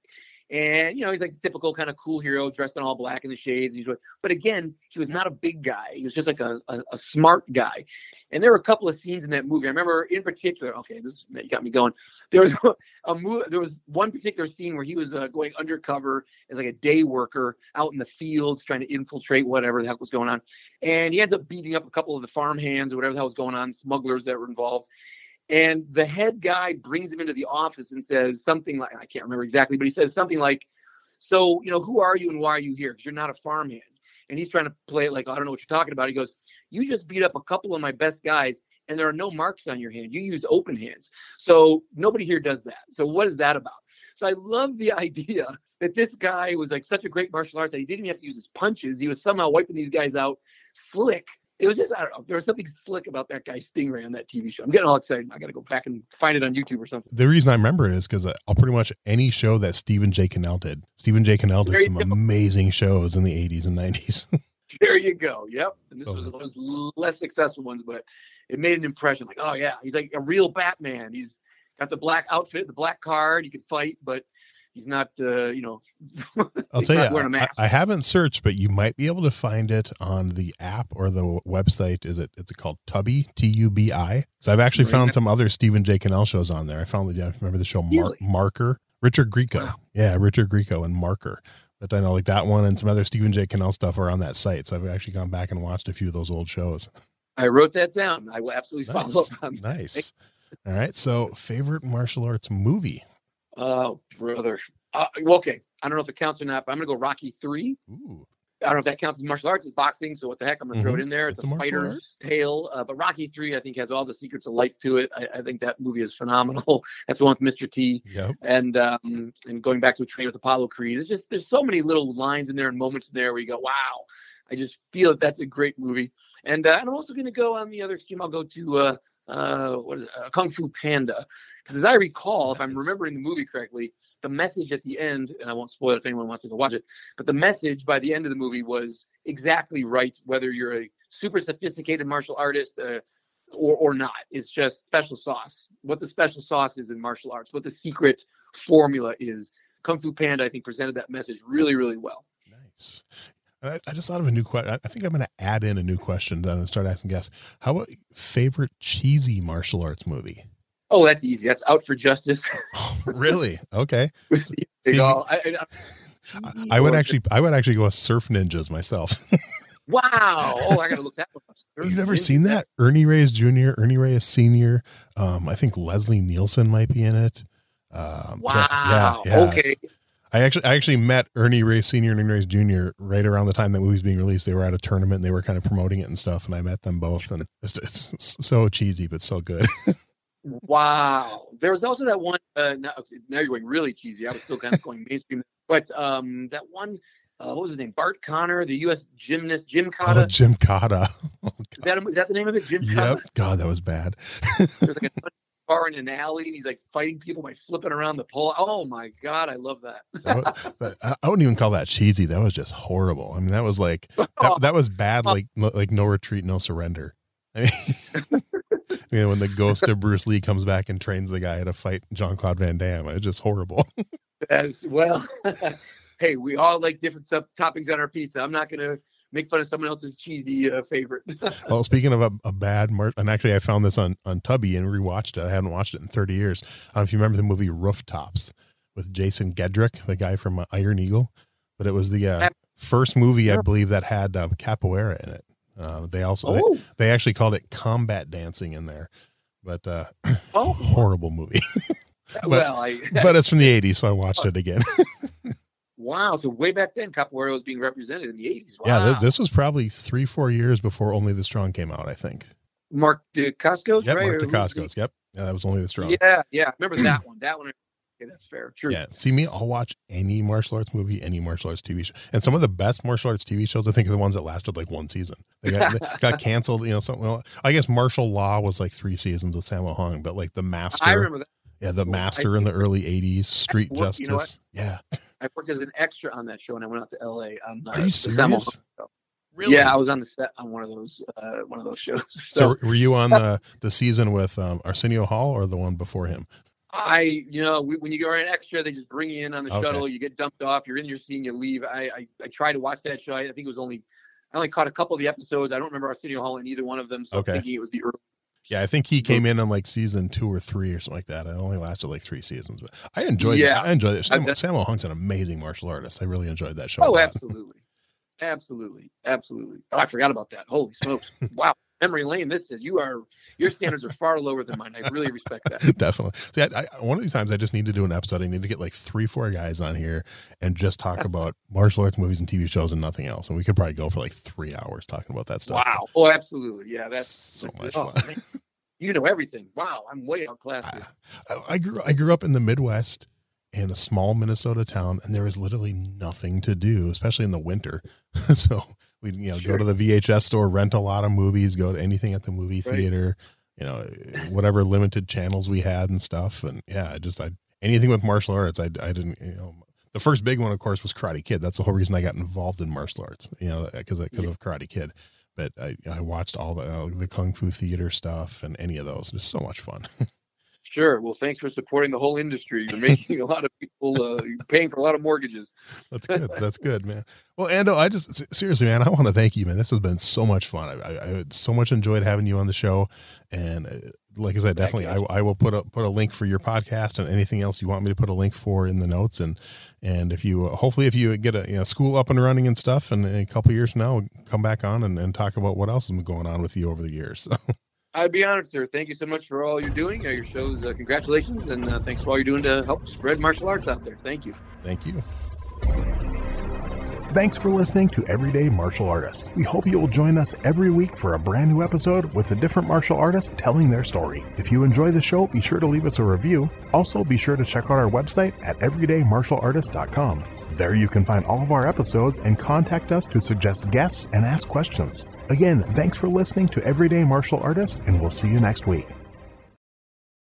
And you know he's like the typical kind of cool hero, dressed in all black in the shades. He's but again, he was not a big guy. He was just like a, a, a smart guy. And there were a couple of scenes in that movie. I remember in particular. Okay, this got me going. There was a movie. There was one particular scene where he was uh, going undercover as like a day worker out in the fields trying to infiltrate whatever the heck was going on and he ends up beating up a couple of the farm hands or whatever the hell was going on, smugglers that were involved. And the head guy brings him into the office and says something like, I can't remember exactly, but he says something like, So, you know, who are you and why are you here? Because you're not a farmhand. And he's trying to play it like, I don't know what you're talking about. He goes, You just beat up a couple of my best guys and there are no marks on your hand. You used open hands. So nobody here does that. So what is that about? So I love the idea that this guy was like such a great martial arts that he didn't even have to use his punches. He was somehow wiping these guys out slick. It was just I don't know. There was something slick about that guy Stingray on that TV show. I'm getting all excited. I got to go back and find it on YouTube or something. The reason I remember it is because uh, I'll pretty much any show that Stephen J. Cannell did. Stephen J. Cannell did There some amazing shows in the 80s and 90s. There you go. Yep. And this Oh. was one of those less successful ones, but it made an impression. Like, oh yeah, he's like a real Batman. He's got the black outfit, the black card. He can fight, but he's not. Uh, you know, I'll tell you, I. I haven't searched, but you might be able to find it on the app or the website. Is it? It's called Tubi T U B I. So I've actually Right. found some other Stephen J. Cannell shows on there. I found the. yeah, Remember the show Mar- Really? Marker? Richard Grieco. Wow. Yeah, Richard Grieco and Marker. But I know like that one and some other Stephen J. Cannell stuff are on that site. So I've actually gone back and watched a few of those old shows. I wrote that down. I will absolutely follow up on nice. All right. So favorite martial arts movie? Oh, brother. Uh, okay. I don't know if it counts or not, but I'm going to go Rocky 3. Ooh. I don't know if that counts as martial arts. It's boxing. So what the heck? I'm going to throw it in there. It's, Mm-hmm. It's a a, fighter's tale. Uh, but Rocky 3, I think, has all the secrets of life to it. I, I think that movie is phenomenal. That's the one with Mr. T. Yep. And um, and going back to a train with Apollo Creed. It's just, there's so many little lines in there and moments in there where you go, wow. I just feel that that's a great movie. And, uh, and I'm also going to go on the other extreme. I'll go to, uh, uh, what is it? Uh, Kung Fu Panda. Because as I recall, if I'm remembering the movie correctly, the message at the end, and I won't spoil it if anyone wants to go watch it, but the message by the end of the movie was exactly right, whether you're a super sophisticated martial artist uh, or, or not. It's just special sauce. What the special sauce is in martial arts, what the secret formula is. Kung Fu Panda, I think, presented that message really, really well. Nice. I, I just thought of a new question. I think I'm going to add in a new question. Then and start asking guests. How about favorite cheesy martial arts movie? Oh, that's easy. That's Out for Justice. really? Okay. Steve See, I, I, I, would actually, I would actually go with Surf Ninjas myself. Wow. Oh, I got to look that one up. You've never seen that? Ernie Reyes Jr., Ernie Reyes Sr. Um, I think Leslie Nielsen might be in it. Um, Wow. yeah, yeah. Okay. I actually, I actually met Ernie Reyes Sr. and Ernie Reyes Jr. right around the time that movie was being released. They were at a tournament and they were kind of promoting it and stuff. And I met them both, and it's, it's so cheesy but so good. Wow. There was also that one. Uh, now, now you're going really cheesy. I was still kind of going mainstream, but um, that one. Uh, what was his name? Bart Connor, the U.S. gymnast, Gymkata. Oh, Jim Cotta. Oh, is, that, is that the name of it? Jim Yep. Cotta. God, that was bad. There's like a bar in an alley, and he's like fighting people by flipping around the pole. Oh my God, I love that. That was- I wouldn't even call that cheesy. That was just horrible. I mean, that was like that, that was bad. Like like no retreat, no surrender. I mean, you know, when the ghost of Bruce Lee comes back and trains the guy to fight Jean Claude Van Damme, it's just horrible. As well. hey, we all like different sub toppings on our pizza. I'm not gonna make fun of someone else's cheesy uh, favorite. well, speaking of a, a bad mar- and actually, I found this on on Tubi and rewatched it. I hadn't watched it in thirty years. I don't know if you remember the movie Rooftops with Jason Gedrick, the guy from uh, Iron Eagle, but it was the uh, first movie I believe that had um, capoeira in it. Uh, they also Oh. they, they actually called it combat dancing in there, but uh, Oh, horrible movie. well, I but it's from the '80s, so I watched it again. Wow. So way back then, capoeira was being represented in the eighties. Wow. Yeah, th- this was probably three, four years before Only the Strong came out. I think. Mark Dacascos, Yep, right? Mark who's. Yep, yeah, that was Only the Strong. Yeah, yeah. Remember that one. That one. Okay, that's fair. True. Yeah. See me, I'll watch any martial arts movie, any martial arts TV show. And some of the best martial arts TV shows, I think, are the ones that lasted like one season. They got, they got canceled, you know, something. Well, I guess Martial Law was like three seasons with Sammo Hung, but like The Master. I remember that. Yeah, The I Master in the early 80s, Street worked- you know? Justice. yeah. I worked as an extra on that show, and I went out to L.A. on. Uh, Are you the Sammo serious? Really? Yeah, I was on the set on one of those uh, one of those shows. So, So, were you on the the season with um, Arsenio Hall or the one before him? I, you know, we, when you go an extra, they just bring you in on the Okay. shuttle. You get dumped off. You're in your scene. You leave. I, I, I tried to watch that show. I, I think it was only, I only caught a couple of the episodes. I don't remember Arsenio Hall in either one of them. So Okay. I'm thinking it was the early. Yeah, I think he came in on like season two or three or something like that. It only lasted like three seasons, but I enjoyed Yeah. that. I enjoyed it. Sam, I've- Hung's an amazing martial artist. I really enjoyed that show. Oh, absolutely, absolutely, absolutely. Oh, I forgot about that. Holy smokes! wow, memory lane. This is you are your standards are far lower than mine. I really respect that. Definitely. See, I, I, one of these times I just need to do an episode. I need to get like three, four guys on here and just talk about martial arts movies and TV shows and nothing else. And we could probably go for like three hours talking about that stuff. Wow. Oh, absolutely. Yeah, that's so much oh, fun. You know everything. Wow, I'm way outclassed. I. I- I grew I grew up in the Midwest in a small Minnesota town, and there was literally nothing to do, especially in the winter. so we'd you know Sure. go to the VHS store, rent a lot of movies, go to anything at the movie Right. theater, you know, whatever limited channels we had and stuff. And yeah, I just I anything with martial arts, I I didn't you know. The first big one, of course, was Karate Kid. That's the whole reason I got involved in martial arts, you know, because because Yeah. of Karate Kid. But I, I watched all the uh, the kung fu theater stuff and any of those. Just so much fun. Sure. Well, thanks for supporting the whole industry. You're making a lot of people uh, paying for a lot of mortgages. That's good. That's good, man. Well, Ando, I just seriously, man, I want to thank you, man. This has been so much fun. I, I, I so much enjoyed having you on the show, and uh, like I said, definitely. I, I will put a put a link for your podcast and anything else you want me to put a link for in the notes, and and if you uh, hopefully if you get a you know school up and running and stuff, and in a couple years from now, we'll come back on and, and talk about what else has been going on with you over the years. So I'd be honored, sir. Thank you so much for all you're doing. Uh, your shows, uh, congratulations, and uh, thanks for all you're doing to help spread martial arts out there. Thank you. thank you. Thanks for listening to Everyday Martial Artist. We hope you will join us every week for a brand new episode with a different martial artist telling their story. If you enjoy the show, be sure to leave us a review. Also, be sure to check out our website at everydaymartialartist.com. There you can find all of our episodes and contact us to suggest guests and ask questions. Again, thanks for listening to Everyday Martial Artist, and we'll see you next week.